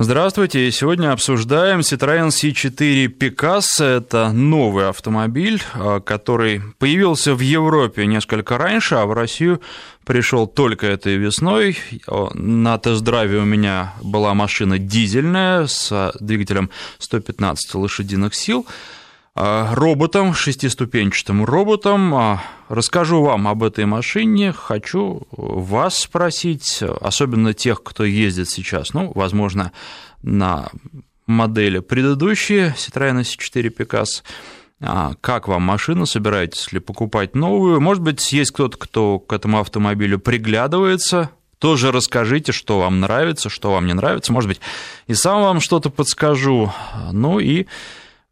Здравствуйте. Сегодня обсуждаем Citroёn C4 Picasso. Это новый автомобиль, а, который появился в Европе несколько раньше, а в Россию пришел только этой весной. На тест-драйве у меня была машина дизельная с двигателем 115 лошадиных сил. А, роботом, шестиступенчатым роботом. А, расскажу вам об этой машине. Хочу вас спросить, особенно тех, кто ездит сейчас, ну, возможно, на модели предыдущие Citroёn C4 Picasso. А, как вам машина? Собираетесь ли покупать новую? Может быть, есть кто-то, кто к этому автомобилю приглядывается, тоже расскажите, что вам нравится, что вам не нравится. Может быть, и сам вам что-то подскажу. Ну и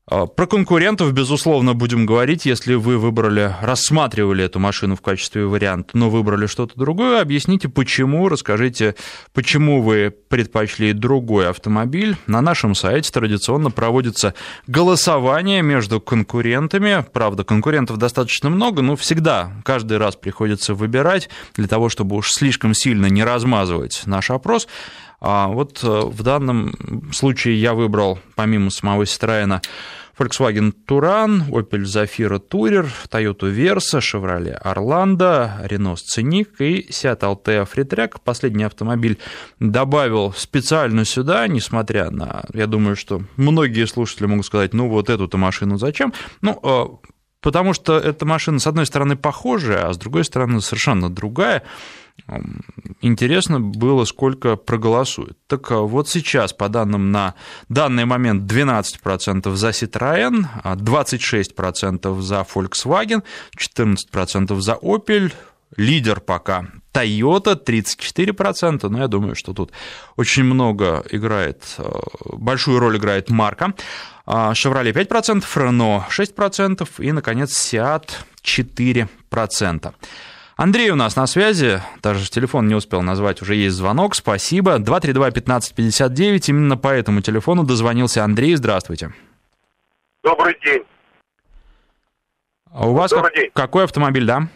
про конкурентов, безусловно, будем говорить. Если вы выбрали, рассматривали эту машину в качестве варианта, но выбрали что-то другое, объясните, почему, расскажите, почему вы предпочли другой автомобиль. На нашем сайте традиционно проводится голосование между конкурентами. Правда, конкурентов достаточно много, но всегда, каждый раз приходится выбирать для того, чтобы уж слишком сильно не размазывать наш опрос. А вот э, в данном случае я выбрал, помимо самого Citroёn, Volkswagen Touran, Opel Zafira Tourer, Toyota Versa, Chevrolet Orlando, Renault Scenic и Seat Altea Freetrack. Последний автомобиль добавил специально сюда, несмотря на, я думаю, что многие слушатели могут сказать, ну вот эту-то машину зачем? Ну, э, потому что эта машина, с одной стороны, похожая, а с другой стороны, совершенно другая. Интересно было, сколько проголосует. Так а, вот сейчас, по данным на данный момент, 12% за Citroën, 26% за Volkswagen, 14% за Opel, лидер пока Toyota 34%, но я думаю, что тут очень много играет, а, большую роль играет марка. А, Chevrolet 5%, Renault 6% и, наконец, Seat 4%. Андрей у нас на связи, даже телефон не успел назвать, уже есть звонок, спасибо. 232-1559, именно по этому телефону дозвонился Андрей, здравствуйте. Добрый день. А у вас Добрый как, день. какой автомобиль, да?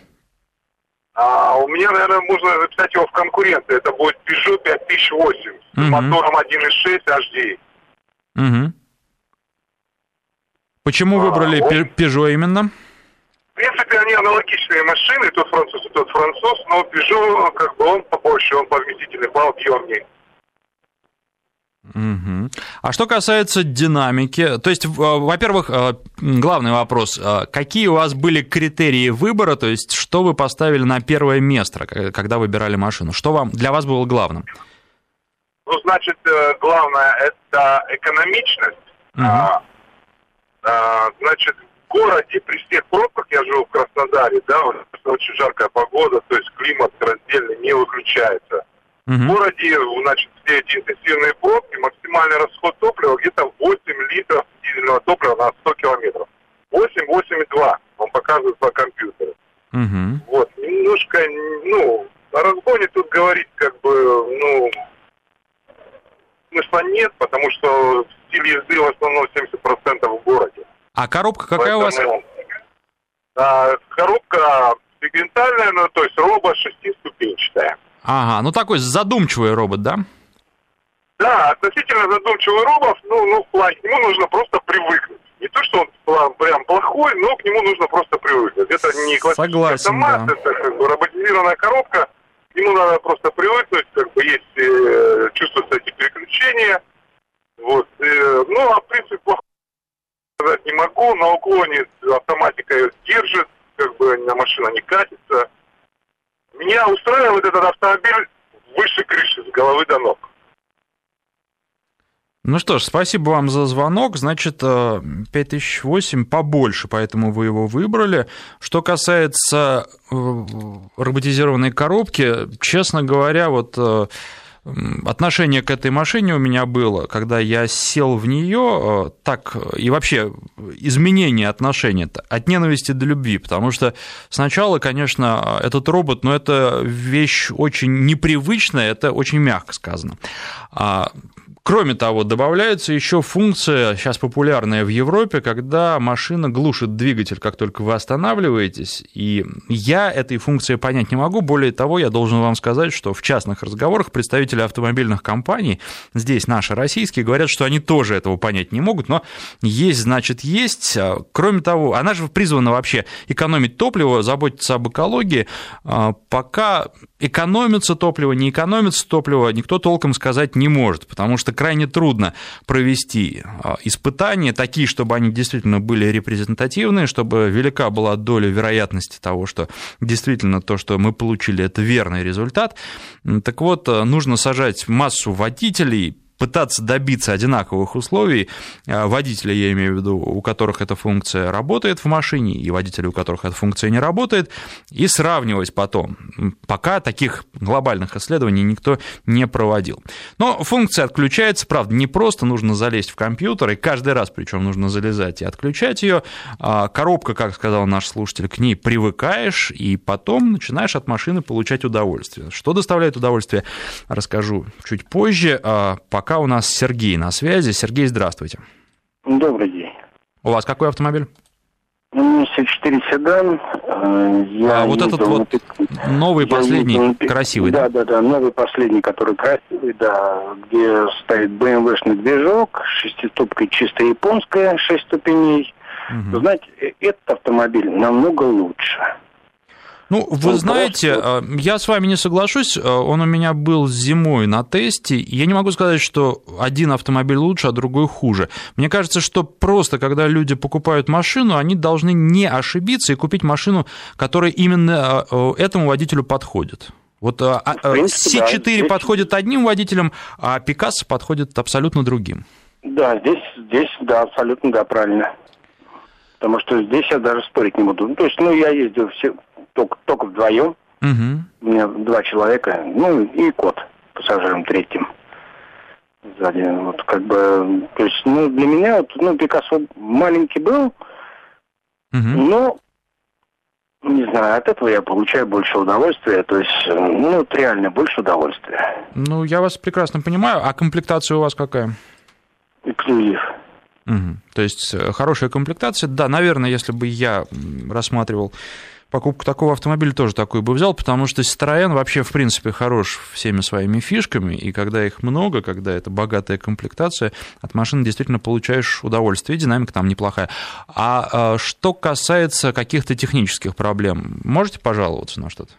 А, у меня, наверное, можно записать его в конкуренты. Это будет Peugeot 5008 с угу. мотором 1.6 HD. Угу. Почему а, выбрали он... Peugeot именно? Принципе, они аналогичные машины, тот француз и тот француз, но Peugeot, как бы, он побольше, он повместительный, пообъемнее. Угу. А что касается динамики, то есть, во-первых, э, главный вопрос, э, какие у вас были критерии выбора, то есть, что вы поставили на первое место, когда выбирали машину, что вам для вас было главным? Ну, значит, э, главное это экономичность, угу. а, а, значит, городе при всех пробках, я живу в Краснодаре, да, очень жаркая погода, то есть климат раздельный не выключается. Угу. В городе, значит, все эти интенсивные пробки, максимальный расход топлива где-то 8 литров дизельного топлива на 100 километров. 8, 8,2 он показывает по компьютеру. Угу. Вот, немножко, ну, о разгоне тут говорить, как бы, ну, смысла нет, потому что стиль езды в основном 70% в городе. А коробка какая Поэтому, у вас? А, коробка сегментальная, ну, то есть робот шестиступенчатая. Ага, ну такой задумчивый робот, да? Да, относительно задумчивый робот, ну, ну, в плане, к нему нужно просто привыкнуть. Не то, что он прям плохой, но к нему нужно просто привыкнуть. Это не классический Согласен, автомат, да. это как бы роботизированная коробка, к нему надо просто привыкнуть, как бы есть, э, чувствуются эти переключения. Вот, э, ну, а в принципе, плохой сказать не могу. На уклоне автоматика ее держит, как бы машина не катится. Меня устраивает этот автомобиль выше крыши, с головы до ног. Ну что ж, спасибо вам за звонок. Значит, 5008 э, побольше, поэтому вы его выбрали. Что касается э, роботизированной коробки, честно говоря, вот э, отношение к этой машине у меня было, когда я сел в нее, э, так и вообще изменение отношения от ненависти до любви, потому что сначала, конечно, этот робот, но это вещь очень непривычная, это очень мягко сказано. А Кроме того, добавляется еще функция, сейчас популярная в Европе, когда машина глушит двигатель, как только вы останавливаетесь. И я этой функции понять не могу. Более того, я должен вам сказать, что в частных разговорах представители автомобильных компаний, здесь наши российские, говорят, что они тоже этого понять не могут. Но есть, значит, есть. Кроме того, она же призвана вообще экономить топливо, заботиться об экологии. А, пока экономится топливо, не экономится топливо, никто толком сказать не может, потому что крайне трудно провести а, испытания такие, чтобы они действительно были репрезентативные, чтобы велика была доля вероятности того, что действительно то, что мы получили, это верный результат. Так вот, нужно сажать массу водителей, пытаться добиться одинаковых условий а, водителя, я имею в виду, у которых эта функция работает в машине, и водителей, у которых эта функция не работает, и сравнивать потом. Пока таких глобальных исследований никто не проводил. Но функция отключается, правда, не просто, нужно залезть в компьютер, и каждый раз причем нужно залезать и отключать ее. А, коробка, как сказал наш слушатель, к ней привыкаешь, и потом начинаешь от машины получать удовольствие. Что доставляет удовольствие, расскажу чуть позже. А, пока пока у нас Сергей на связи. Сергей, здравствуйте. Добрый день. У вас какой автомобиль? С4 седан. Э, я а вот этот вот на... новый, я последний, ездил... красивый, да? Да, да, да, новый, последний, который красивый, да, где стоит BMW-шный движок, шестиступкой чисто японская, шесть ступеней. Угу. Знаете, э, этот автомобиль намного лучше. Ну, вы он знаете, просто... я с вами не соглашусь, он у меня был зимой на тесте, я не могу сказать, что один автомобиль лучше, а другой хуже. Мне кажется, что просто, когда люди покупают машину, они должны не ошибиться и купить машину, которая именно этому водителю подходит. Вот а, принципе, C4 да, подходит одним водителям, а Пикассо подходит абсолютно другим. Да, здесь, здесь, да, абсолютно, да, правильно. Потому что здесь я даже спорить не буду. Ну, то есть, ну, я ездил все, только, только вдвоем. Угу. У меня два человека, ну и кот пассажиром третьим сзади. Вот как бы, то есть, ну, для меня, вот, ну, Пикассо маленький был, угу. но, не знаю, от этого я получаю больше удовольствия, то есть, ну, вот реально больше удовольствия. Ну, я вас прекрасно понимаю, а комплектация у вас какая? Эксклюзив. Угу. То есть, э, хорошая комплектация, да, наверное, если бы я рассматривал покупку такого автомобиля тоже такой бы взял, потому что Citroёn вообще, в принципе, хорош всеми своими фишками, и когда их много, когда это богатая комплектация, от машины действительно получаешь удовольствие, и динамика там неплохая. А, а что касается каких-то технических проблем, можете пожаловаться на что-то?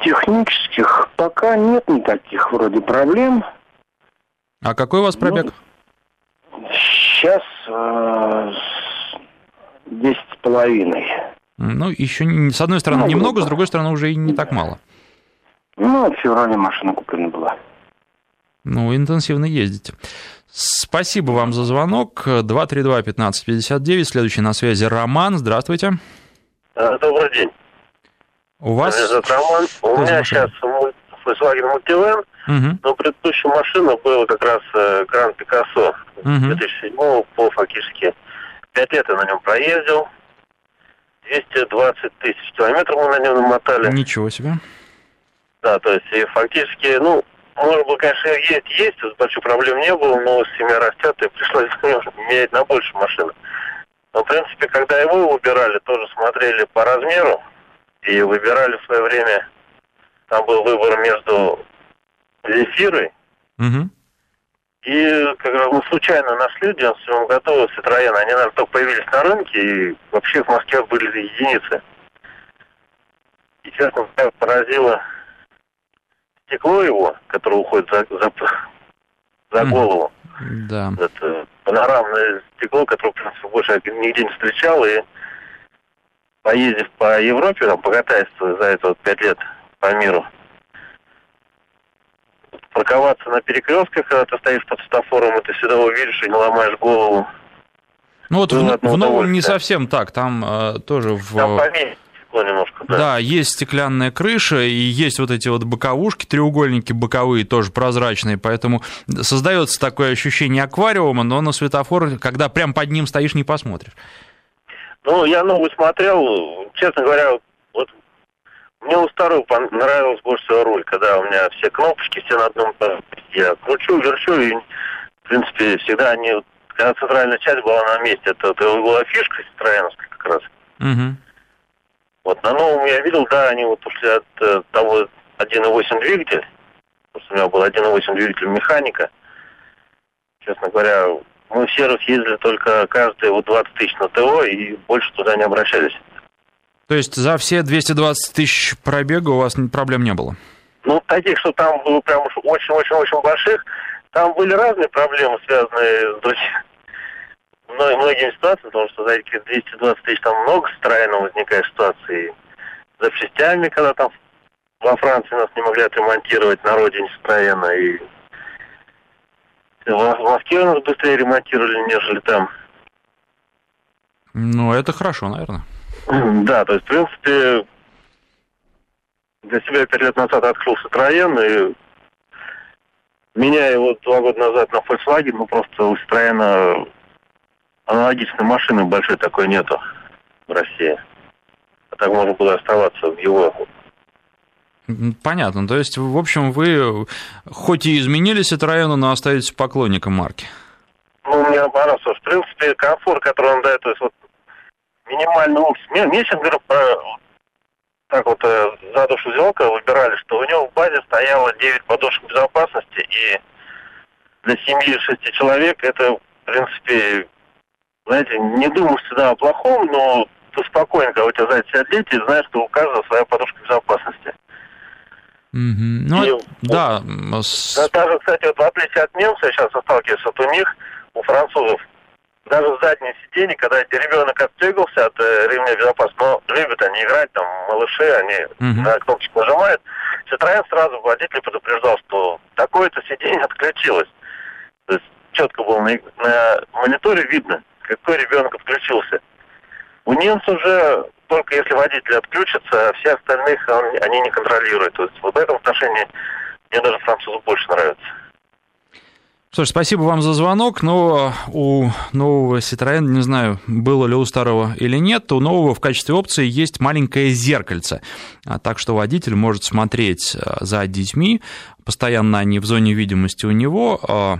Технических пока нет никаких вроде проблем. А какой у вас пробег? Ну, сейчас э, десять с половиной. Ну, еще, с одной стороны, ну, немного, с другой стороны, уже и не так мало. Ну, в феврале машина куплена была. Ну, интенсивно ездите. Спасибо вам за звонок. 232-1559. Следующий на связи Роман. Здравствуйте. А, добрый день. У вас... Зовут Роман. У меня сейчас Volkswagen Multivan, угу. но предыдущая машина была как раз Гранд э, Пикассо угу. 2007 по фактически 5 лет я на нем проездил. 220 тысяч километров мы на нем намотали. Ничего себе. Да, то есть и фактически, ну, может быть, конечно, есть, есть, больших проблем не было, но семья растет, и пришлось менять на больше машины. Но, в принципе, когда его выбирали, тоже смотрели по размеру, и выбирали в свое время, там был выбор между Зефирой угу. И как раз мы случайно нашли в 97 году Citroёn. Они, наверное, только появились на рынке, и вообще в Москве были единицы. И, честно говоря, поразило стекло его, которое уходит за, за, за голову. Да. Это панорамное стекло, которое, в принципе, больше нигде не встречал. И поездив по Европе, там, покатаясь за это вот пять лет по миру, парковаться на перекрестках, когда ты стоишь под светофором, и ты всегда увидишь и не ломаешь голову. Ну вот в, в новом не совсем так, там э, тоже в... Там поменьше немножко, да. Да, есть стеклянная крыша, и есть вот эти вот боковушки, треугольники боковые, тоже прозрачные, поэтому создается такое ощущение аквариума, но на светофор, когда прям под ним стоишь, не посмотришь. Ну, я новый смотрел, честно говоря, мне у старого понравилась больше всего руль, когда у меня все кнопочки все на одном я кручу, верчу, и принципе, всегда они, когда центральная часть была на месте, это, это была фишка Citroёновская как раз. Угу. Вот на новом я видел, да, они вот ушли от э, того 1.8 двигатель, что у меня был 1.8 двигатель механика. Честно говоря, мы в сервис ездили только каждые вот 20 тысяч на ТО и больше туда не обращались. То есть за все 220 тысяч пробега у вас проблем не было? Ну, таких, что там было прям уж очень-очень-очень больших, там были разные проблемы, связанные с многими ситуациями, потому что за эти 220 тысяч там много странно возникает ситуаций. С запчастями, когда там во Франции нас не могли отремонтировать на родине Строена, и в Москве нас быстрее ремонтировали, нежели там. Ну, это хорошо, наверное. Да, то есть, в принципе, для себя пять лет назад открыл Citroёn, и меня его два года назад на Volkswagen, ну, просто у Citroёn аналогичной машины большой такой нету в России. А так можно было оставаться в его Понятно. То есть, в общем, вы хоть и изменились от района, но остаетесь поклонником марки. Ну, мне понравился. В принципе, комфорт, который он дает, то есть вот минимальный мне сейчас говорю, так вот э, за душу взялка выбирали, что у него в базе стояло 9 подушек безопасности, и для семьи 6 человек это, в принципе, знаете, не думаешь всегда о плохом, но ты спокойно, когда у тебя сзади сидят дети, знаешь, что у каждого своя подушка безопасности. Mm-hmm. Ну, и, да. Вот, даже, кстати, вот в отличие от немцев, я сейчас сталкиваюсь, вот у них, у французов, даже в заднем сиденье, когда ребенок отстегался от э, ремня безопасности, но любят они играть, там, малыши, они mm-hmm. на кнопочку нажимают, Citroёn сразу водитель предупреждал, что такое-то сиденье отключилось. То есть четко было на, на мониторе видно, какой ребенок отключился. У немцев же только если водитель отключится, а все остальных он, они не контролируют. То есть вот в этом отношении мне даже французы больше нравятся. Ж, спасибо вам за звонок, но у нового Citroёn, не знаю, было ли у старого или нет, у нового в качестве опции есть маленькое зеркальце, а так что водитель может смотреть а, за детьми, постоянно они в зоне видимости у него, а,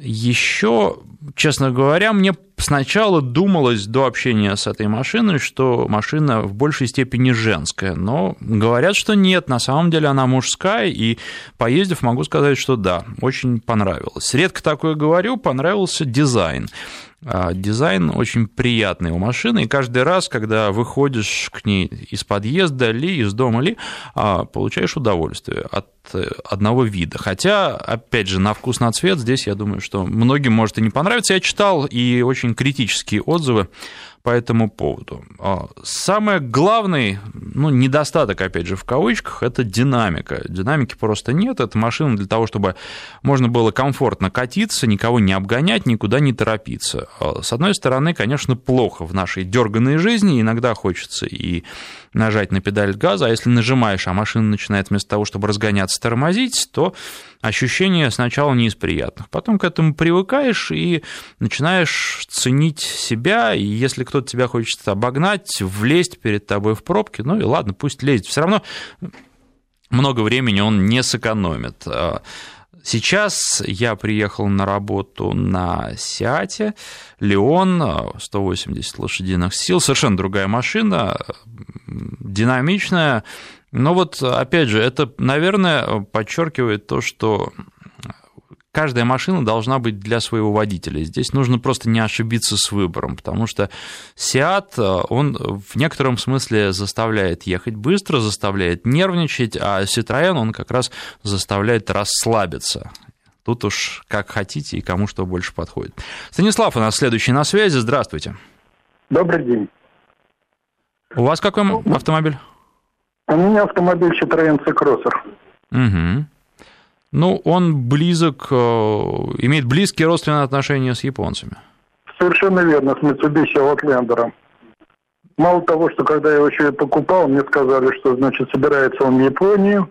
еще, честно говоря, мне сначала думалось до общения с этой машиной, что машина в большей степени женская, но говорят, что нет, на самом деле она мужская, и поездив, могу сказать, что да, очень понравилось. Редко такое говорю, понравился дизайн. А, дизайн очень приятный у машины, и каждый раз, когда выходишь к ней из подъезда ли, из дома ли, а, получаешь удовольствие от э, одного вида. Хотя, опять же, на вкус, на цвет здесь, я думаю, что многим может и не понравиться. Я читал и очень критические отзывы по этому поводу. А, самый главный, ну, недостаток, опять же, в кавычках, это динамика. Динамики просто нет. Это машина для того, чтобы можно было комфортно катиться, никого не обгонять, никуда не торопиться. А, с одной стороны, конечно, плохо в нашей дерганной жизни. Иногда хочется и нажать на педаль газа, а если нажимаешь, а машина начинает вместо того, чтобы разгоняться, тормозить, то ощущение сначала не из приятных. Потом к этому привыкаешь и начинаешь ценить себя, и если кто-то тебя хочет обогнать, влезть перед тобой в пробки, ну и ладно, пусть лезет. Все равно много времени он не сэкономит. Сейчас я приехал на работу на Сиате, Леон, 180 лошадиных сил, совершенно другая машина, динамичная, но вот, опять же, это, наверное, подчеркивает то, что каждая машина должна быть для своего водителя. Здесь нужно просто не ошибиться с выбором, потому что Seat, он в некотором смысле заставляет ехать быстро, заставляет нервничать, а Citroёn, он как раз заставляет расслабиться. Тут уж как хотите и кому что больше подходит. Станислав у нас следующий на связи. Здравствуйте. Добрый день. У вас какой автомобиль? У меня автомобиль Citroёn C-Crosser. Угу. Ну, он близок, э, имеет близкие родственные отношения с японцами. Совершенно верно, с Mitsubishi Outlander. Мало того, что когда я его еще покупал, мне сказали, что, значит, собирается он в Японию,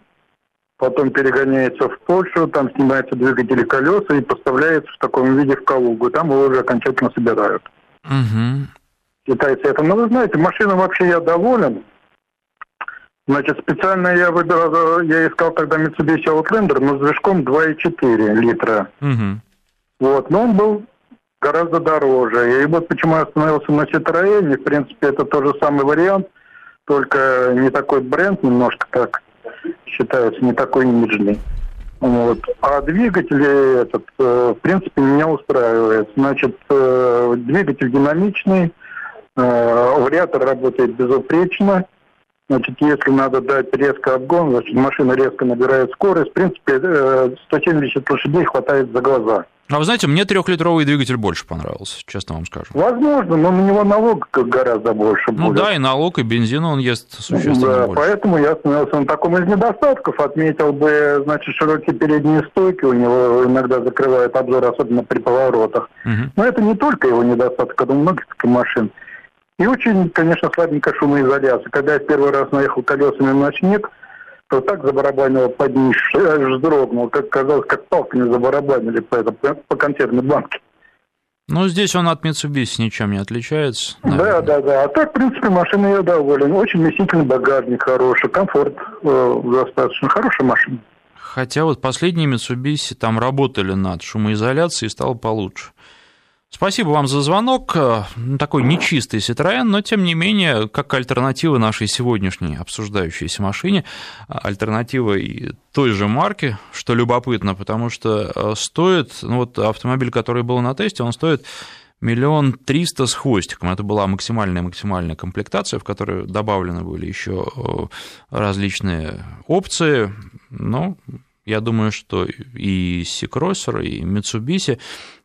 потом перегоняется в Польшу, там снимается двигатель и колеса и поставляется в таком виде в Калугу. Там его уже окончательно собирают. Угу. Китайцы это. Но вы знаете, машина вообще я доволен. Значит, специально я выбирал, я искал тогда Mitsubishi Outlander, но с движком 2,4 литра. Угу. Вот, но он был гораздо дороже. И вот почему я остановился на Citroёn, в принципе, это тот же самый вариант, только не такой бренд немножко так считается, не такой имиджный. Вот. А двигатель этот, э, в принципе, меня устраивает. Значит, э, двигатель динамичный, э, вариатор работает безупречно. Значит, если надо дать резко обгон, значит, машина резко набирает скорость. В принципе, 170 лошадей хватает за глаза. А вы знаете, мне трехлитровый двигатель больше понравился, честно вам скажу. Возможно, но на него налог гораздо больше ну, будет. Ну да, и налог, и бензин он ест существенно да, больше. Поэтому я остановился на таком из недостатков. Отметил бы, значит, широкие передние стойки у него иногда закрывают обзор, особенно при поворотах. Угу. Но это не только его недостаток, это у многих машин. И очень, конечно, слабенькая шумоизоляция. Когда я первый раз наехал колесами на снег, то так забарабанило под ней, аж вздрогнул, как казалось, как палками забарабанили по, это, по консервной банке. Ну, здесь он от Mitsubishi ничем не отличается. Наверное. Да, да, да. А так, в принципе, машина я доволен. Очень вместительный багажник хороший, комфорт э, достаточно. Хорошая машина. Хотя вот последние Mitsubishi там работали над шумоизоляцией и стало получше. Спасибо вам за звонок. Э, такой нечистый Citroёn, но тем не менее, как альтернатива нашей сегодняшней обсуждающейся машине, альтернатива и той же марки, что любопытно, потому что э, стоит, ну вот автомобиль, который был на тесте, он стоит миллион триста с хвостиком. Это была максимальная максимальная комплектация, в которой добавлены были еще э, различные опции. Но я думаю, что и Сикроссер, и Mitsubishi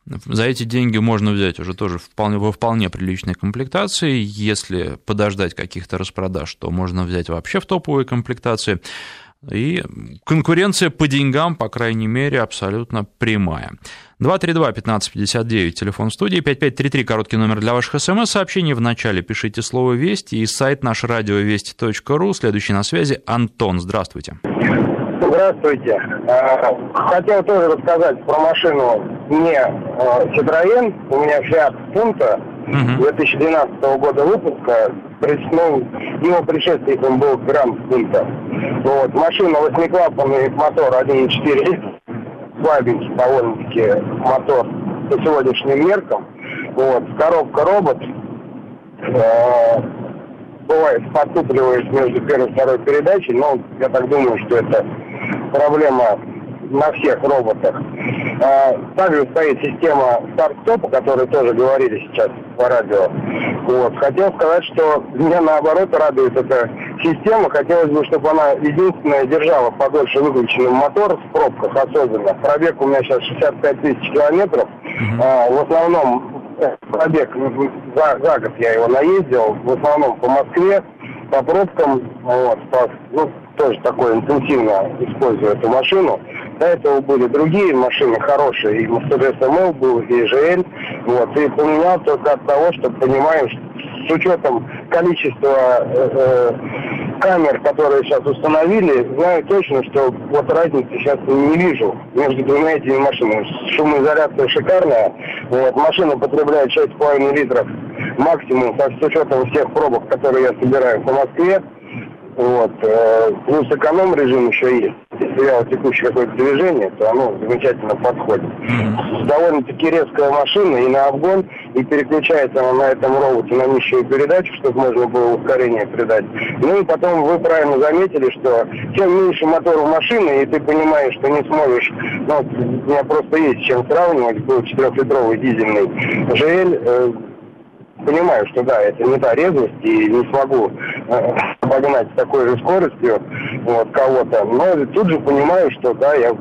за эти деньги можно взять уже тоже вполне, во вполне приличной комплектации. Если подождать каких-то распродаж, то можно взять вообще в топовые комплектации. И конкуренция по деньгам, по крайней мере, абсолютно прямая. 232-1559, телефон студии, 5533, короткий номер для ваших смс-сообщений. В начале пишите слово «Вести» и сайт наш радиовести.ру. Следующий на связи Антон. Здравствуйте. Здравствуйте. А, хотел тоже рассказать про машину не а, Citroёn. У меня Fiat Punto 2012 года выпуска. Ну, его предшественником был Гранд Punto. Вот. Машина восьмиклапанный мотор 1.4 слабенький довольно-таки мотор по сегодняшним меркам. Вот. Коробка робот. А, бывает подтупливает между первой и второй передачей, но я так думаю, что это проблема на всех роботах. А, также стоит система старт-стоп, о которой тоже говорили сейчас по радио. Вот. Хотел сказать, что меня наоборот радует эта система. Хотелось бы, чтобы она единственная держала подольше выключенный мотор в пробках особенно. Пробег у меня сейчас 65 тысяч километров. А, в основном э, пробег за, за год я его наездил, в основном по Москве, по пробкам, вот, по, ну, тоже такой интенсивно использую эту машину. До этого были другие машины хорошие, и Mercedes ML был, и GL. Вот, и поменял только от того, что понимаем, с учетом количества э, э, камер, которые сейчас установили, знаю точно, что вот разницы сейчас не вижу между двумя этими машинами. Шумоизоляция шикарная. Вот, машина потребляет 6,5 литров максимум, так, с учетом всех пробок, которые я собираю по Москве. Вот. Э, плюс эконом режим еще есть. Если я текущее какое-то движение, то оно замечательно подходит. Mm-hmm. Довольно-таки резкая машина и на обгон, и переключается она на этом роботе на низкую передачу, чтобы можно было ускорение придать. Ну и потом вы правильно заметили, что чем меньше мотор у машины, и ты понимаешь, что не сможешь, ну, у меня просто есть чем сравнивать, был 4-литровый дизельный э, понимаю, что да, это не та резвость, и не смогу э, погнать с такой же скоростью вот, кого-то, но тут же понимаю, что да, я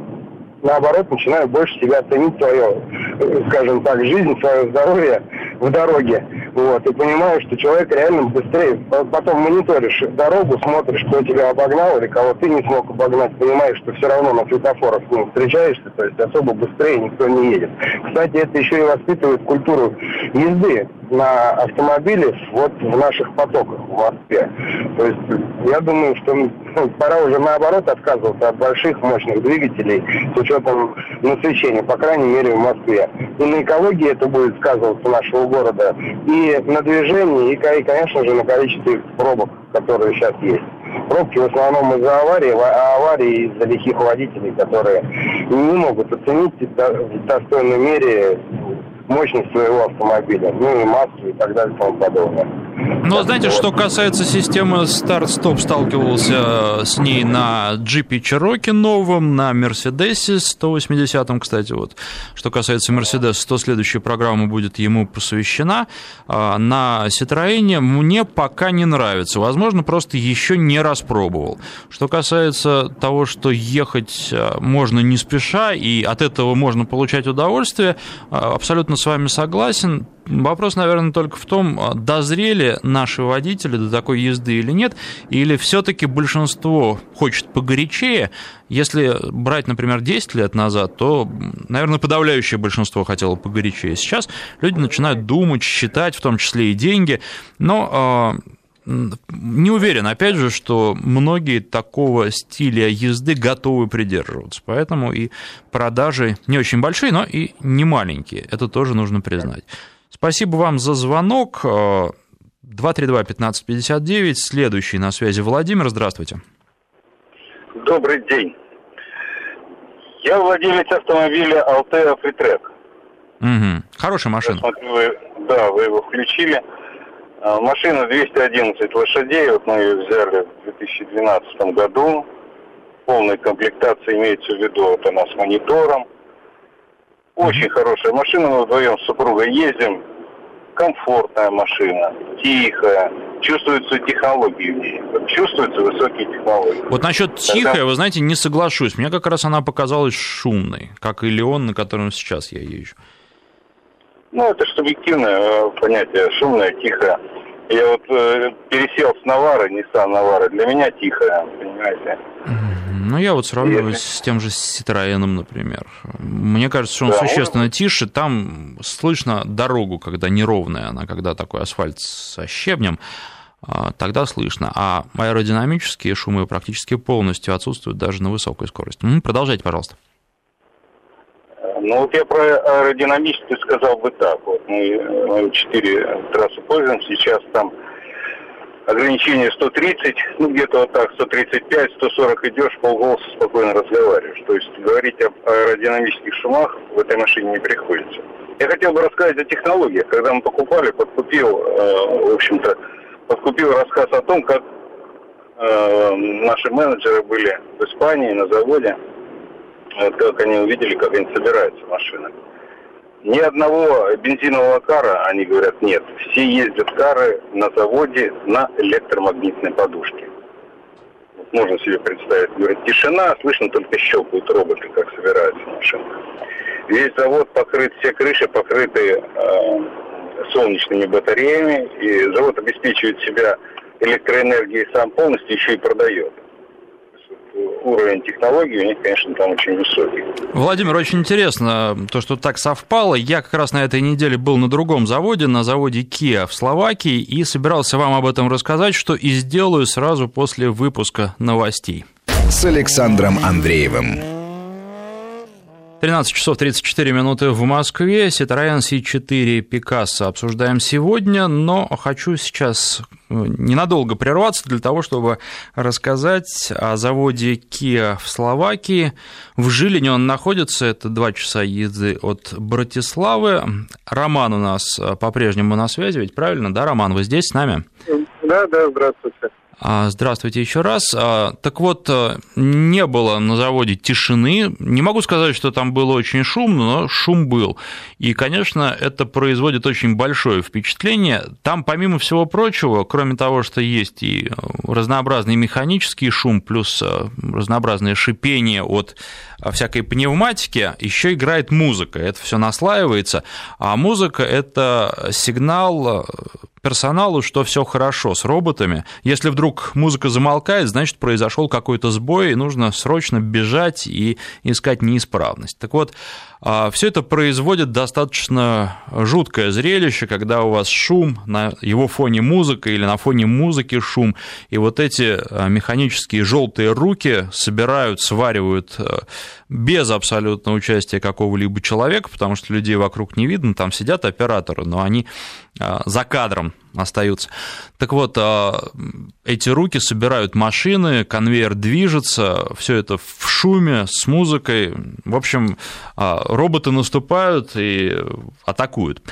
наоборот начинаю больше себя ценить свою, э, скажем так, жизнь, свое здоровье в дороге. Вот, и понимаешь, что человек реально быстрее. Потом мониторишь дорогу, смотришь, кто тебя обогнал или кого ты не смог обогнать, понимаешь, что все равно на светофорах с ним встречаешься, то есть особо быстрее никто не едет. Кстати, это еще и воспитывает культуру езды на автомобиле вот в наших потоках в Москве. То есть я думаю, что ну, пора уже наоборот отказываться от больших мощных двигателей с учетом насыщения, по крайней мере в Москве. И на экологии это будет сказываться нашего города, и на движении, и, и конечно же, на количестве пробок, которые сейчас есть. Пробки в основном из-за аварии, а аварии из-за лихих водителей, которые не могут оценить в достойной мере мощность своего автомобиля, ну и массу и так далее и тому подобное. Ну, знаете, что касается системы старт-стоп, сталкивался с ней на джипе Cherokee новом, на Мерседесе 180-м, кстати, вот. Что касается Мерседеса, то следующая программа будет ему посвящена. А, на Citroёn мне пока не нравится. Возможно, просто еще не распробовал. Что касается того, что ехать а, можно не спеша, и от этого можно получать удовольствие, а, абсолютно с вами согласен. Вопрос, наверное, только в том, дозрели наши водители до такой езды или нет, или все-таки большинство хочет погорячее. Если брать, например, 10 лет назад, то, наверное, подавляющее большинство хотело погорячее. Сейчас люди начинают думать, считать, в том числе и деньги, но а, не уверен, опять же, что многие такого стиля езды готовы придерживаться. Поэтому и продажи не очень большие, но и не маленькие. Это тоже нужно признать. Спасибо вам за звонок. 232-1559. Следующий на связи Владимир. Здравствуйте. Добрый день. Я владелец автомобиля Altea Freetrack. Угу. Хорошая машина. Я смотрю, вы, да, вы его включили. А, машина 211 лошадей, вот мы ее взяли в 2012 году. Полная комплектация имеется в виду, вот она с монитором. Очень хорошая машина, мы вдвоем с супругой ездим. Комфортная машина, тихая, чувствуются технологии в ней, чувствуются высокие технологии. Вот насчет тихая, вы знаете, не соглашусь. Мне как раз она показалась шумной, как и Леон, на котором сейчас я езжу. Ну, это субъективное э, понятие, шумное, тихое. Я вот э, пересел с Навары, Nissan Навары, для меня тихо, понимаете. Ну, я вот сравниваю Если... с тем же Citroёn, например. Мне кажется, что он да, существенно он... тише. Там слышно дорогу, когда неровная она, когда такой асфальт со щебнем, а, тогда слышно. А аэродинамические шумы практически полностью отсутствуют даже на высокой скорости. Продолжайте, пожалуйста. Ну вот я про аэродинамическую сказал бы так. Вот мы четыре трассы пользуемся, сейчас там ограничение 130, ну где-то вот так, 135, 140 идешь, полголоса спокойно разговариваешь. То есть говорить об аэродинамических шумах в этой машине не приходится. Я хотел бы рассказать о технологиях. Когда мы покупали, подкупил, э, в общем-то, подкупил рассказ о том, как э, наши менеджеры были в Испании на заводе как они увидели, как они собираются машины. Ни одного бензинового кара, они говорят, нет. Все ездят кары на заводе на электромагнитной подушке. Вот можно себе представить. Говорит, тишина, слышно только щелкают роботы, как собираются машины. Весь завод покрыт, все крыши покрыты э, солнечными батареями, и завод обеспечивает себя электроэнергией сам полностью, еще и продает уровень технологий у них, конечно, там очень высокий. Владимир, очень интересно то, что так совпало. Я как раз на этой неделе был на другом заводе, на заводе Kia в Словакии, и собирался вам об этом рассказать, что и сделаю сразу после выпуска новостей. С Александром Андреевым. 13 часов 34 минуты в Москве. Citroёn C4 Picasso обсуждаем сегодня, но хочу сейчас э, ненадолго прерваться для того, чтобы рассказать о заводе Kia в Словакии. В Жилине он находится, это два часа езды от Братиславы. Роман у нас э, по-прежнему на связи, ведь правильно, да, Роман, вы здесь с нами? Да, да, здравствуйте. А, здравствуйте еще раз. А, так вот, э, не было на заводе тишины. Не могу сказать, что там было очень шумно, но шум был. И, конечно, это производит очень большое впечатление. Там, помимо всего прочего, кроме того, что есть и разнообразный механический шум, плюс э, разнообразное шипение от всякой пневматики, еще играет музыка. Это все наслаивается. А музыка – это сигнал э, персоналу, что все хорошо с роботами. Если вдруг музыка замолкает, значит, произошел какой-то сбой, и нужно срочно бежать и искать неисправность. Так вот, а, все это производит достаточно жуткое зрелище, когда у вас шум, на его фоне музыка или на фоне музыки шум, и вот эти а, механические желтые руки собирают, сваривают а, без абсолютно участия какого-либо человека, потому что людей вокруг не видно, там сидят операторы, но они за кадром остаются. Так вот, а, эти руки собирают машины, конвейер движется, все это в шуме, с музыкой. В общем, а, роботы наступают и атакуют.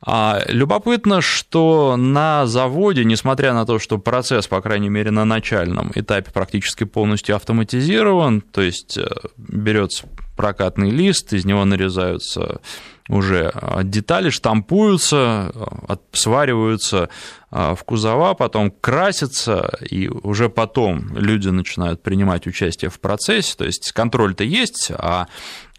А, любопытно, что на заводе, несмотря на то, что процесс, по крайней мере, на начальном этапе практически полностью автоматизирован, то есть э, берется прокатный лист, из него нарезаются уже а, детали, штампуются, а, свариваются в кузова, потом красятся, и уже потом люди начинают принимать участие в процессе, то есть контроль-то есть, а а,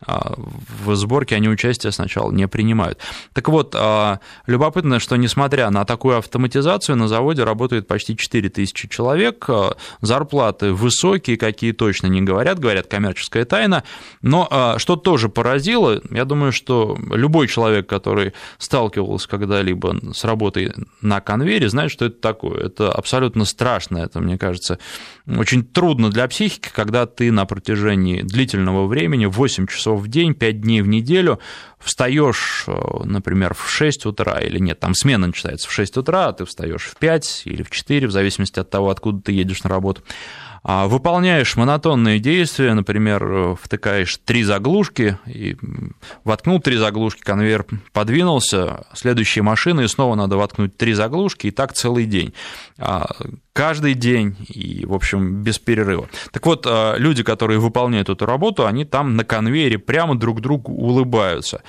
в сборке они участие сначала не принимают. Так вот, а, любопытно, что несмотря на такую автоматизацию, на заводе работает почти 4000 человек, а, зарплаты высокие, какие точно не говорят, говорят коммерческая тайна, но что тоже поразило, я думаю, что любой человек, который сталкивался когда-либо с работой на конвейере, знает, что это такое. Это абсолютно страшно, это, мне кажется, очень трудно для психики, когда ты на протяжении длительного времени, 8 часов в день, 5 дней в неделю, встаешь, э, например, в 6 утра, или нет, там смена начинается в 6 утра, а ты встаешь в 5 или в 4, в зависимости от того, откуда ты едешь на работу. А выполняешь монотонные действия, например, э, втыкаешь три заглушки, и воткнул три заглушки, конвейер подвинулся, следующая машина, и снова надо воткнуть три заглушки, и так целый день. А, каждый день и, в общем, без перерыва. Так вот, а, люди, которые выполняют эту работу, они там на конвейере прямо друг другу улыбаются.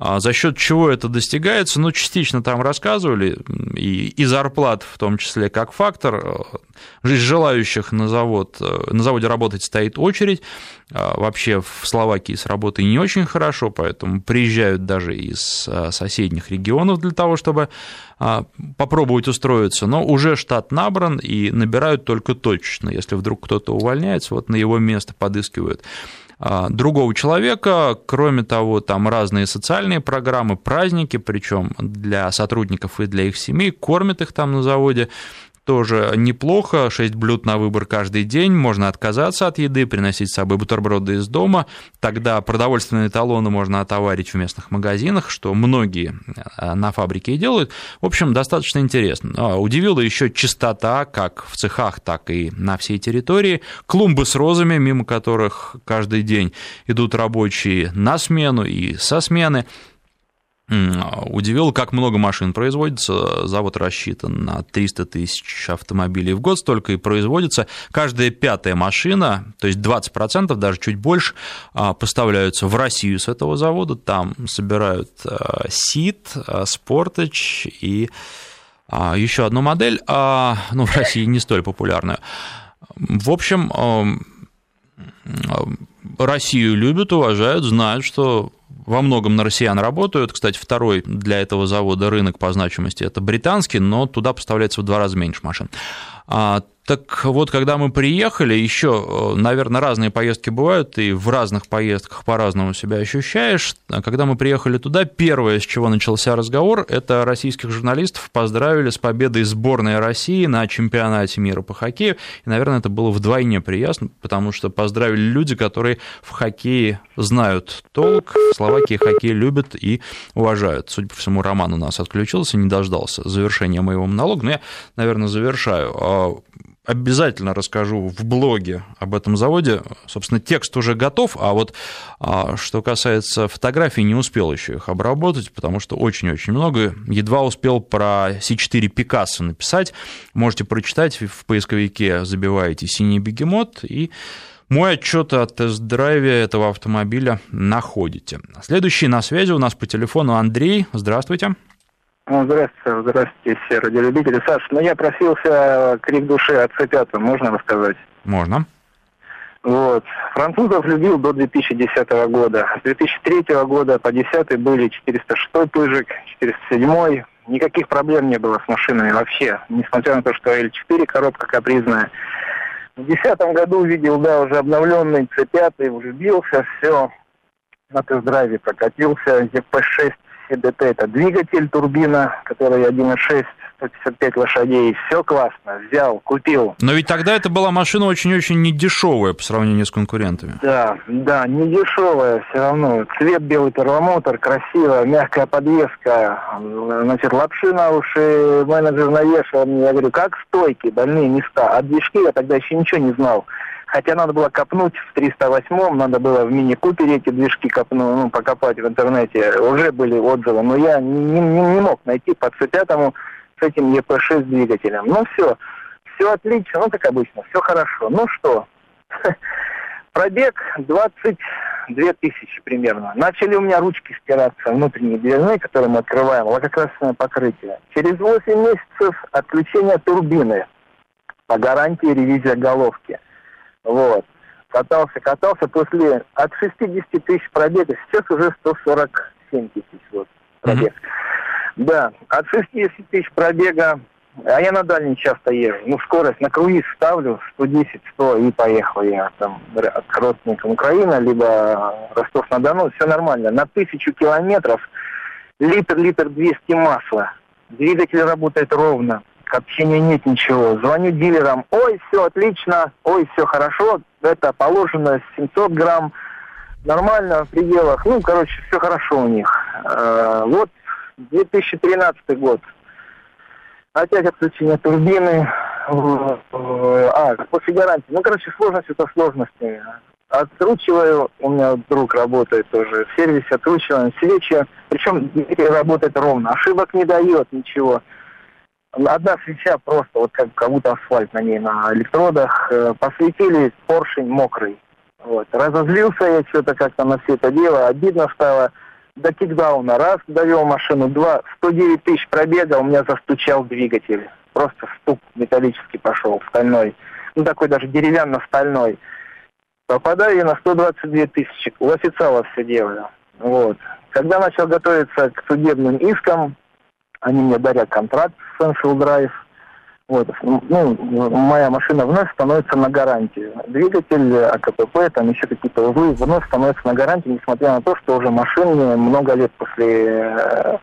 А за счет чего это достигается, ну, частично там рассказывали, и, и зарплат в том числе как фактор. Жизнь желающих на, завод, на заводе работать стоит очередь. Вообще в Словакии с работой не очень хорошо, поэтому приезжают даже из соседних регионов для того, чтобы попробовать устроиться, но уже штат набран и набирают только точечно. Если вдруг кто-то увольняется, вот на его место подыскивают а, другого человека. Кроме того, там разные социальные программы, праздники, причем для сотрудников и для их семей, кормят их там на заводе тоже неплохо, 6 блюд на выбор каждый день, можно отказаться от еды, приносить с собой бутерброды из дома, тогда продовольственные талоны можно отоварить в местных магазинах, что многие э, на фабрике и делают. В общем, достаточно интересно. А, удивила еще чистота, как в цехах, так и на всей территории. Клумбы с розами, мимо которых каждый день идут рабочие на смену и со смены. Удивило, как много машин производится. Завод рассчитан на 300 тысяч автомобилей в год, столько и производится. Каждая пятая машина, то есть 20%, даже чуть больше, а, поставляются в Россию с этого завода. Там собирают СИД, Спортач и а, еще одну модель, а, ну, в России не столь популярную. В общем, Россию любят, уважают, знают, что во многом на россиян работают. Кстати, второй для этого завода рынок по значимости – это британский, но туда поставляется в два раза меньше машин. А, так вот, когда мы приехали, еще, э, наверное, разные поездки бывают, и в разных поездках по-разному себя ощущаешь. Когда мы приехали туда, первое, с чего начался разговор, это российских журналистов поздравили с победой сборной России на чемпионате мира по хоккею. И, наверное, это было вдвойне приятно, потому что поздравили люди, которые в хоккее знают толк, в Словакии хоккей любят и уважают. Судя по всему, Роман у нас отключился, не дождался завершения моего монолога, но я, наверное, завершаю а, обязательно расскажу в блоге об этом заводе. Собственно, текст уже готов, а вот а, что касается фотографий, не успел еще их обработать, потому что очень-очень много. Едва успел про C4 Пикассо написать. Можете прочитать в поисковике, забиваете «Синий бегемот» и мой отчет о тест-драйве этого автомобиля находите. Следующий на связи у нас по телефону Андрей. Здравствуйте. Ну, здравствуйте, здравствуйте, все радиолюбители. Саш, ну я просился крик души от C5, можно рассказать? Можно. Вот. Французов любил до 2010 года. С 2003 года по 2010 были 406 пыжик, 407 Никаких проблем не было с машинами вообще, несмотря на то, что L4 коробка капризная. В 2010 году увидел, да, уже обновленный C5, влюбился, все, на тест-драйве прокатился, EP6 ЕДТ это двигатель, турбина, которая 1.6 155 лошадей, все классно, взял, купил. Но ведь тогда это была машина очень-очень недешевая по сравнению с конкурентами. Да, да, недешевая все равно. Цвет белый первомотор, красиво, мягкая подвеска, значит, лапши на уши, менеджер навешал мне, я говорю, как стойки, больные места. А движки я тогда еще ничего не знал. Хотя надо было копнуть в 308-м, надо было в мини-купере эти движки копнуть, ну, покопать в интернете. Уже были отзывы, но я не, не, не мог найти по C5 с этим ЕП-6 двигателем. Ну, все, все отлично, ну, как обычно, все хорошо. Ну, что, пробег 22 тысячи примерно. Начали у меня ручки стираться, внутренние дверные, которые мы открываем, лакокрасное покрытие. Через 8 месяцев отключение турбины по гарантии ревизия головки – вот. Катался, катался после от 60 тысяч пробега, сейчас уже 147 тысяч вот, пробег. Mm-hmm. Да, от 60 тысяч пробега, а я на дальний часто езжу. Ну, скорость на круиз ставлю 110-100 и поехал я там к родственникам Украины, либо Ростов-на-Дону, все нормально. На тысячу километров литр, литр 200 масла. Двигатель работает ровно к общению нет ничего. Звоню дилерам, ой, все отлично, ой, все хорошо, это положено 700 грамм, нормально в пределах, ну, короче, все хорошо у них. Э, вот 2013 год. Опять отключение турбины. А, после гарантии. Ну, короче, сложность это сложности. Откручиваю, у меня друг работает тоже в сервисе, откручиваем свечи. Причем работает ровно, ошибок не дает ничего. Одна свеча просто, вот как, как будто асфальт на ней, на электродах. Э, посветили, поршень мокрый. Вот. Разозлился я что-то как-то на все это дело, обидно стало. До кикдауна раз довел машину, два, 109 тысяч пробега, у меня застучал двигатель. Просто стук металлический пошел, стальной. Ну, такой даже деревянно-стальной. Попадаю я на 122 тысячи. У официала все делаю. Вот. Когда начал готовиться к судебным искам, они мне дарят контракт с Sensual Drive. Вот. Ну, моя машина вновь становится на гарантии. Двигатель, АКПП, там еще какие-то узлы вновь становятся на гарантии, несмотря на то, что уже машине много лет после э,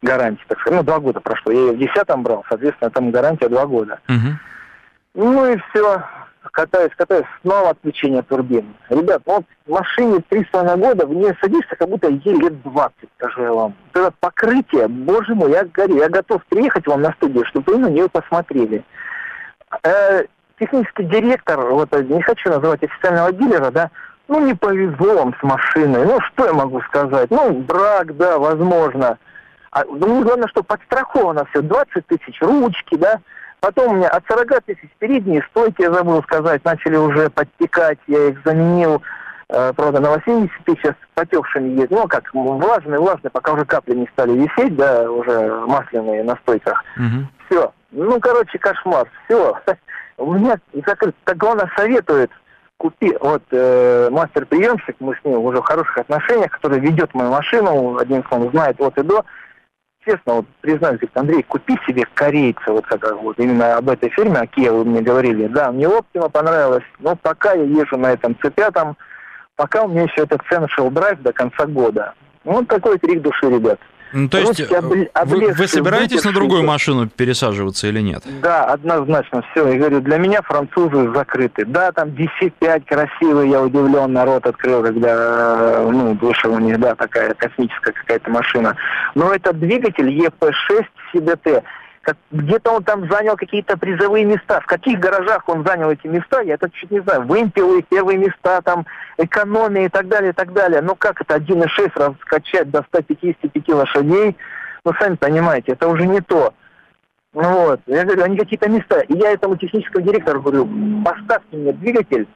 гарантии. Так сказать. Ну, два года прошло. Я ее в десятом брал, соответственно, там гарантия два года. Угу. Ну и все катаюсь, катаюсь, снова отключение турбин. Ребят, вот в машине 3,5 года, в ней садишься, как будто ей лет 20, скажу я вам. Это покрытие, боже мой, я горю. Я готов приехать вам на студию, чтобы вы на нее посмотрели. Э, технический директор, вот не хочу называть официального дилера, да, ну не повезло вам с машиной. Ну что я могу сказать? Ну, брак, да, возможно. А, ну, главное, что подстраховано все. 20 тысяч ручки, да, Потом у меня от 40 тысяч передние стойки, я забыл сказать, начали уже подтекать, я их заменил, э, правда, на 80 тысяч с потекшими есть, ну, как влажные, влажные, пока уже капли не стали висеть, да, уже масляные на стойках. Угу. Все. Ну, короче, кошмар. Все. У меня, как, как главное, советует купи, вот э, мастер-приемщик, мы с ним уже в хороших отношениях, который ведет мою машину, один он знает от и до, честно, вот признаюсь, говорит, Андрей, купи себе корейца, вот как вот именно об этой фирме, о Kia вы мне говорили. Да, мне Optima понравилось, но пока я езжу на этом C5, пока у меня еще этот Essential Drive до конца года. Ну, вот такой крик души, ребят. Ну, то есть э, вы, вы собираетесь на другую машину пересаживаться или нет? Да, однозначно, все. Я говорю, для меня французы закрыты. Да, там DC-5 красивый, я удивлен, народ открыл, когда э, ну, вышел у них, да, такая космическая какая-то машина. Но этот двигатель EP6 CDT, где-то он там занял какие-то призовые места. В каких гаражах он занял эти места, я это чуть не знаю. Вымпелы, первые места, там, экономия и так далее, и так далее. Ну как это 1,6 раскачать до 155 лошадей? Ну, сами понимаете, это уже не то. Ну вот, я говорю, они какие-то места. И я этому техническому директору говорю, поставьте мне двигатель,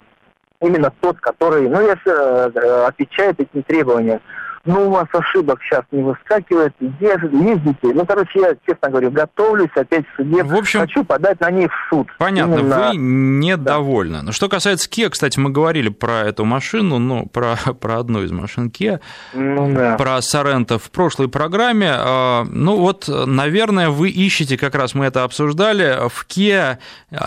именно тот, который, ну, я, э, отвечает этим требованиям ну, у вас ошибок сейчас не выскакивает, ездите. Ну, короче, я, честно говорю, готовлюсь опять в суде. В общем, хочу подать на них в суд. Понятно, Именно... вы недовольны. Да. Но что касается Kia, кстати, мы говорили про эту машину, ну, про, про одну из машин Kia, ну, да. про Соренто в прошлой программе. А, ну, вот, наверное, вы ищете, как раз мы это обсуждали, в Kia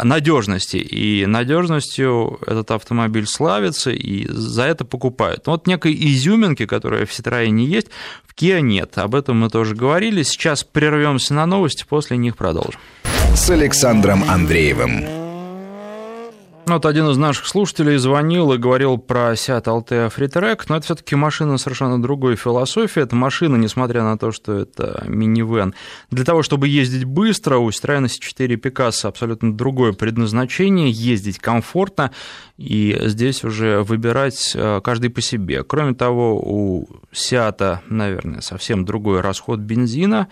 надежности. И надежностью этот автомобиль славится, и за это покупают. Вот некой изюминки, которая в Citroёn есть, в Kia нет. Об этом мы тоже говорили. Сейчас прервемся на новости, после них продолжим. С Александром Андреевым. Ну, вот один из наших слушателей звонил и говорил про Seat Altea Freetrack, но это все-таки машина совершенно другой философии. Это машина, несмотря на то, что это минивэн. Для того, чтобы ездить быстро, у Citroёn C4 Picasso абсолютно другое предназначение, ездить комфортно, и здесь уже выбирать э, каждый по себе. Кроме того, у Seat, наверное, совсем другой расход бензина,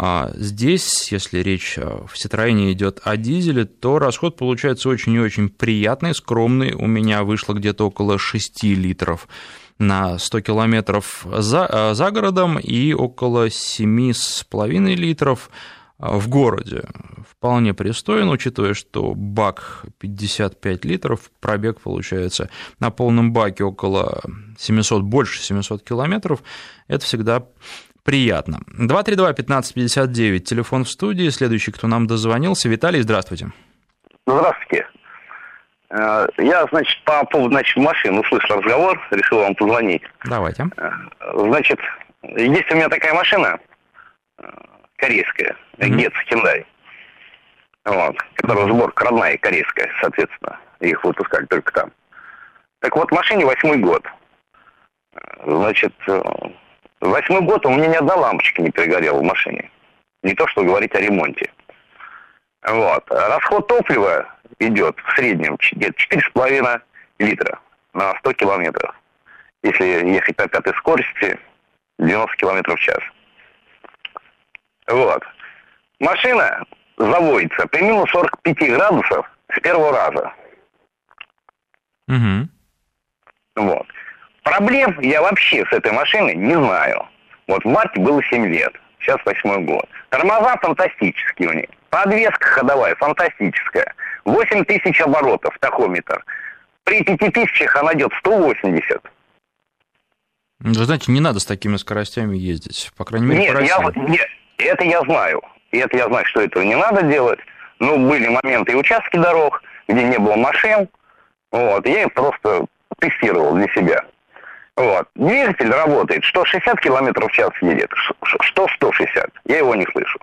а здесь, если речь в Citroёn идет о дизеле, то расход получается очень и очень приятный, скромный. У меня вышло где-то около 6 литров на 100 километров за, э, за городом и около 7,5 литров в городе. Вполне пристойно, учитывая, что бак 55 литров, пробег получается на полном баке около 700, больше 700 километров. Это всегда приятно. 232-1559, телефон в студии. Следующий, кто нам дозвонился. Виталий, здравствуйте. Здравствуйте. Э, я, значит, по поводу значит, машин услышал разговор, решил вам позвонить. Давайте. Э, значит, есть у меня такая машина, э, корейская, mm-hmm. Гетс Hyundai, вот, которая сборка родная корейская, соответственно. Их выпускали только там. Так вот, машине восьмой год. Значит, Восьмой год у меня ни одна лампочка не перегорела в машине. Не то, что говорить о ремонте. Вот. Расход топлива идет в среднем где-то 4,5 литра на 100 километров. Если ехать на пятой скорости, 90 километров в час. Вот. Машина заводится при минус 45 градусов с первого раза. Угу. Вот. Проблем я вообще с этой машиной не знаю. Вот в марте было 7 лет, сейчас восьмой год. Тормоза фантастические у них. Подвеска ходовая фантастическая. 8 тысяч оборотов, тахометр. При 5 тысячах она идет 180. Вы знаете, не надо с такими скоростями ездить, по крайней мере, нет, по Я, нет, это я знаю. Это я знаю, что этого не надо делать. Ну, были моменты и участки дорог, где не было машин. Вот, я их просто тестировал для себя. Вот. Двигатель работает, что 60 км в час едет, что 160. Я его не слышу.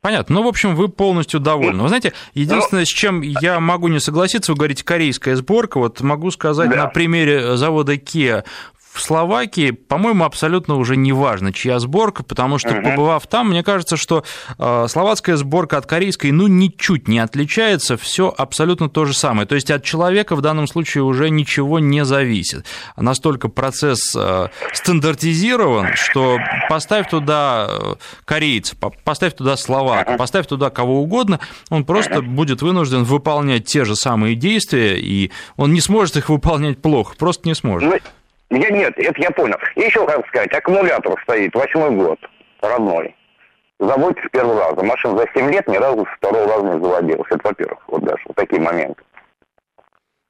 Понятно. Ну, в общем, вы полностью довольны. Вы знаете, единственное, с чем я могу не согласиться, вы говорите, корейская сборка. Вот могу сказать да. на примере завода Kia в Словакии, по-моему, абсолютно уже не важно, чья сборка, потому что, побывав там, мне кажется, что э, словацкая сборка от корейской, ну, ничуть не отличается, все абсолютно то же самое. То есть от человека в данном случае уже ничего не зависит. Настолько процесс э, стандартизирован, что поставь туда э, корейца, поставь туда словака, поставь туда кого угодно, он просто будет вынужден выполнять те же самые действия, и он не сможет их выполнять плохо, просто не сможет. Я нет, это я понял. И еще как сказать, аккумулятор стоит, восьмой год, родной. Заводится с первого раза. Машина за 7 лет ни разу с второго раза не заводилась. Это, во-первых, вот даже вот такие моменты.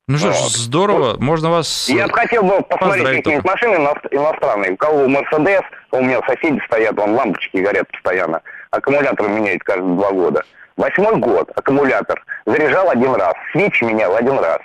Ну что ж, вот. здорово, вот. можно вас Я бы хотел бы посмотреть какие-нибудь машины иностранные. У кого Мерседес, у меня соседи стоят, вон лампочки горят постоянно. Аккумулятор меняет каждые два года. Восьмой год аккумулятор заряжал один раз, свечи менял один раз.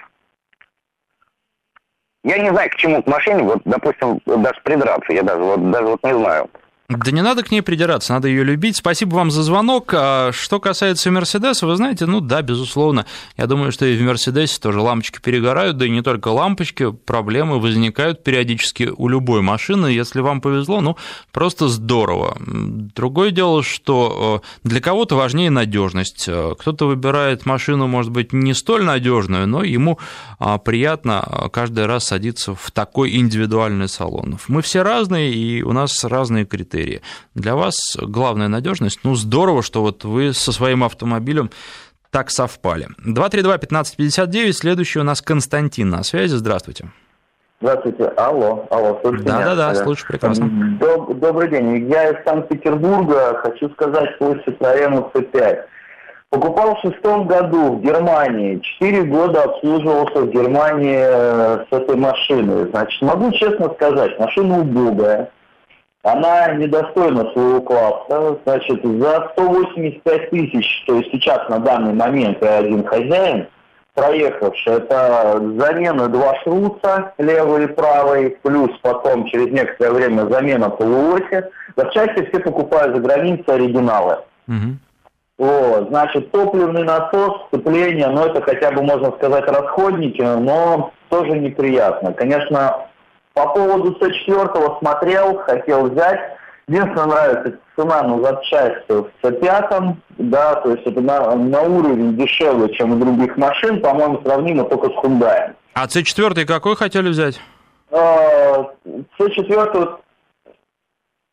Я не знаю, к чему к машине, вот, допустим, даже придраться, я даже вот, даже вот не знаю. Да не надо к ней придираться, надо ее любить. Спасибо вам за звонок. А что касается Мерседеса, вы знаете, ну да, безусловно. Я думаю, что и в Мерседесе тоже лампочки перегорают, да и не только лампочки, проблемы возникают периодически у любой машины. Если вам повезло, ну просто здорово. Другое дело, что э, для кого-то важнее надежность. Э, кто-то выбирает машину, может быть, не столь надежную, но ему а, приятно э, каждый раз садиться в такой индивидуальный салон. Мы все разные, и у нас разные критерии критерии. Для вас главная надежность. Ну, здорово, что вот вы со своим автомобилем так совпали. 232-1559, следующий у нас Константин на связи. Здравствуйте. Здравствуйте. Алло, алло, слышите Да, меня? да, да, слышу прекрасно. Доб- добрый день. Я из Санкт-Петербурга. Хочу сказать свой Citroёn C5. Покупал в шестом году в Германии. Четыре года обслуживался в Германии э, с этой машиной. Значит, могу честно сказать, машина убогая она недостойна своего класса. Значит, за 185 тысяч, то есть сейчас на данный момент я один хозяин, проехавший. Это замена два шруца, левый и правый, плюс потом через некоторое время замена полуоси. Запчасти все покупают за границей оригиналы. Угу. Вот, значит, топливный насос, сцепление, ну это хотя бы можно сказать расходники, но тоже неприятно. Конечно, по поводу С4 смотрел, хотел взять. Единственное, нравится цена на запчасти в С5, да, то есть это на, на уровень дешевле, чем у других машин, по-моему, сравнимо только с Hyundai. А С4 какой хотели взять? С4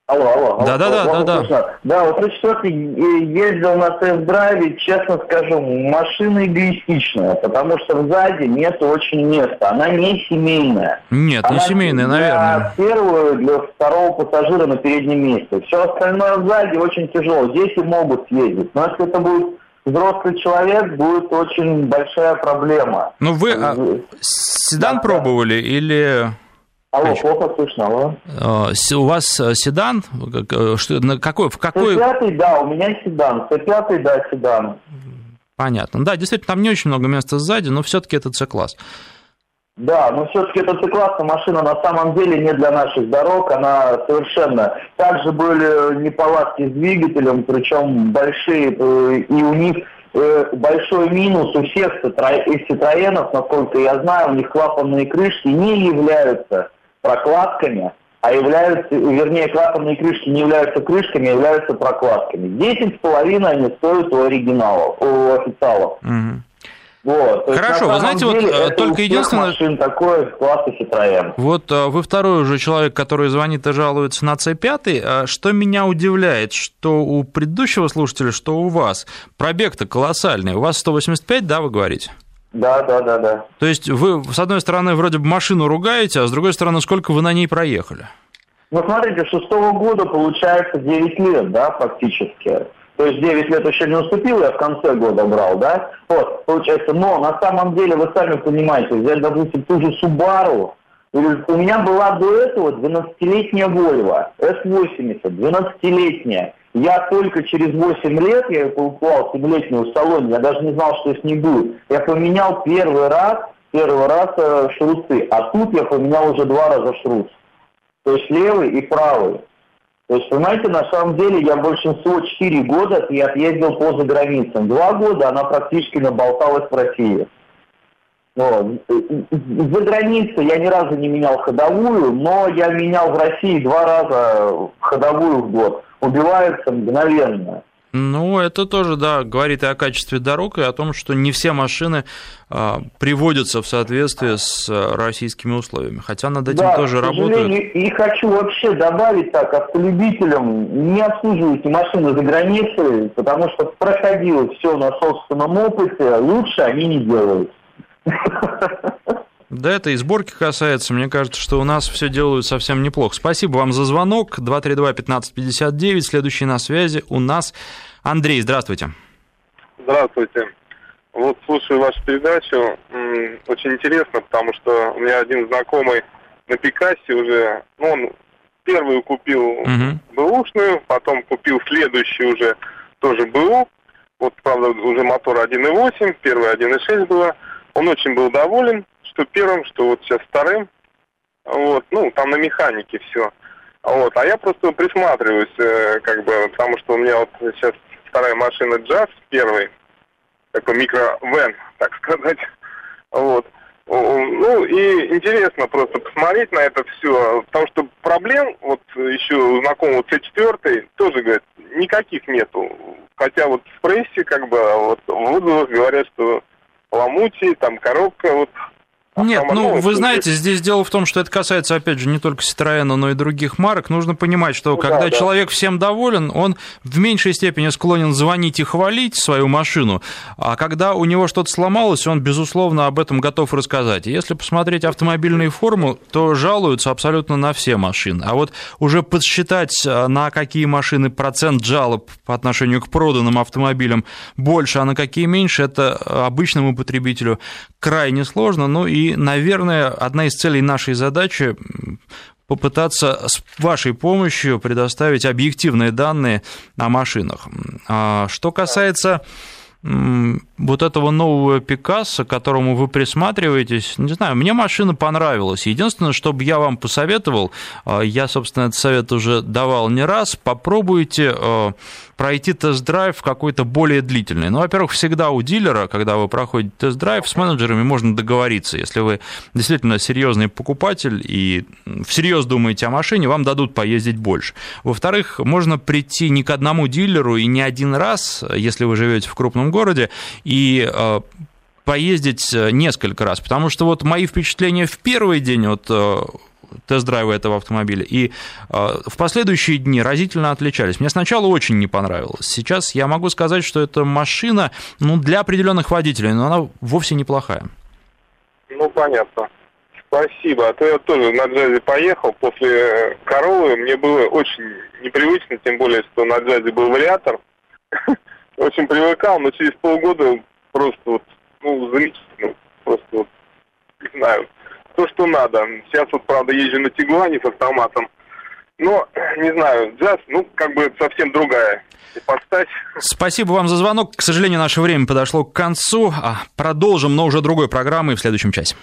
Алло, алло. Да, да, да, да, да. Да, вот 34 ездил на тест-драйве, честно скажу, машина эгоистичная, потому что сзади нет очень места. Она не семейная. Нет, Она не семейная, для наверное. Первого, для второго пассажира на переднем месте. Все остальное сзади очень тяжело. Дети могут съездить. Но если это будет взрослый человек, будет очень большая проблема. Ну вы а, седан да, пробовали да. или... Алло, плохо слышно, алло. А, у вас э, седан? Что, на какой, в какой... Т5, да, у меня седан. Т5, да, седан. Понятно. Да, действительно, там не очень много места сзади, но все-таки это С-класс. Да, но все-таки это С-классная машина на самом деле не для наших дорог, она совершенно... Также были неполадки с двигателем, причем большие, э, и у них э, большой минус у всех Citroёнов, насколько я знаю, у них клапанные крышки не являются прокладками, а являются, вернее, клапанные крышки не являются крышками, а являются прокладками. Десять с половиной они стоят у оригиналов, у официалов. Угу. Вот. Хорошо, есть, вы знаете, вот э, только единственное... машин такое класса Citroёn. Вот э, вы второй уже человек, который звонит и жалуется на C5. А что меня удивляет, что у предыдущего слушателя, что у вас пробег-то колоссальный. У вас 185, да, вы говорите? Да, да, да, да. То есть вы, с одной стороны, вроде бы машину ругаете, а с другой стороны, сколько вы на ней проехали? Ну, смотрите, шестого года получается 9 лет, да, фактически. То есть 9 лет еще не наступило, я в конце года брал, да? Вот, получается, но на самом деле, вы сами понимаете, взять, допустим, ту же Subaru, у меня была до этого 12-летняя Volvo, S80, 12-летняя. Я только через 8 лет, я ее покупал 7-летнюю в салоне, я даже не знал, что с ней будет. Я поменял первый раз, первый раз э, шруты, а тут я поменял уже два раза шрут. То есть левый и правый. То есть, понимаете, на самом деле я большинство 4 года и отъездил по заграницам. Два года она практически наболталась в России. Вот. За границей я ни разу не менял ходовую, но я менял в России два раза ходовую в год убиваются мгновенно. Ну, это тоже, да, говорит и о качестве дорог, и о том, что не все машины а, приводятся в соответствие с российскими условиями. Хотя над этим да, тоже работают. И хочу вообще добавить так, автолюбителям, не обслуживайте машины за границей, потому что проходило все на собственном опыте, лучше они не делают. Да, это и сборки касается. Мне кажется, что у нас все делают совсем неплохо. Спасибо вам за звонок. 232-1559. Следующий на связи у нас Андрей. Здравствуйте. Здравствуйте. Вот слушаю вашу передачу. Очень интересно, потому что у меня один знакомый на Пикассе уже, ну, он первую купил угу. бэушную, потом купил следующую уже тоже БУ. Вот, правда, уже мотор 1.8, первый 1.6 было. Он очень был доволен что первым, что вот сейчас вторым. Вот, ну, там на механике все. Вот, а я просто присматриваюсь, э, как бы, потому что у меня вот сейчас вторая машина джаз, первый, такой микро-вен, так сказать. Вот. Ну, и интересно просто посмотреть на это все, потому что проблем, вот еще у знакомого C4 тоже, говорят, никаких нету. Хотя вот в прессе, как бы, вот в отзывах говорят, что ломути, там коробка вот нет, ну вы знаете, здесь дело в том, что это касается, опять же, не только Citroёn, но и других марок. Нужно понимать, что ну, когда да, человек да. всем доволен, он в меньшей степени склонен звонить и хвалить свою машину, а когда у него что-то сломалось, он, безусловно, об этом готов рассказать. И если посмотреть автомобильные формы, то жалуются абсолютно на все машины. А вот уже подсчитать, а, на какие машины процент жалоб по отношению к проданным автомобилям больше, а на какие меньше, это обычному потребителю крайне сложно. Ну и наверное, одна из целей нашей задачи попытаться с вашей помощью предоставить объективные данные о машинах. А что касается вот этого нового Пикассо, к которому вы присматриваетесь, не знаю, мне машина понравилась. Единственное, что бы я вам посоветовал, а, я, собственно, этот совет уже давал не раз, попробуйте а, пройти тест-драйв какой-то более длительный. Ну, во-первых, всегда у дилера, когда вы проходите тест-драйв, с менеджерами можно договориться. Если вы действительно серьезный покупатель и всерьез думаете о машине, вам дадут поездить больше. Во-вторых, можно прийти не к одному дилеру и не один раз, если вы живете в крупном городе, и э, поездить несколько раз, потому что вот мои впечатления в первый день от э, тест-драйва этого автомобиля. И э, в последующие дни разительно отличались. Мне сначала очень не понравилось. Сейчас я могу сказать, что это машина ну, для определенных водителей, но она вовсе неплохая. Ну, понятно. Спасибо. А то я тоже на джазе поехал после коровы. Мне было очень непривычно, тем более, что на джазе был вариатор. Очень привыкал, но через полгода просто вот, ну, замечательно. Просто вот, не знаю, то, что надо. Сейчас вот, правда, езжу на Тигуане с автоматом. Но, не знаю, джаз, ну, как бы совсем другая ипостась. Спасибо вам за звонок. К сожалению, наше время подошло к концу. А, продолжим, но уже другой программой в следующем часе.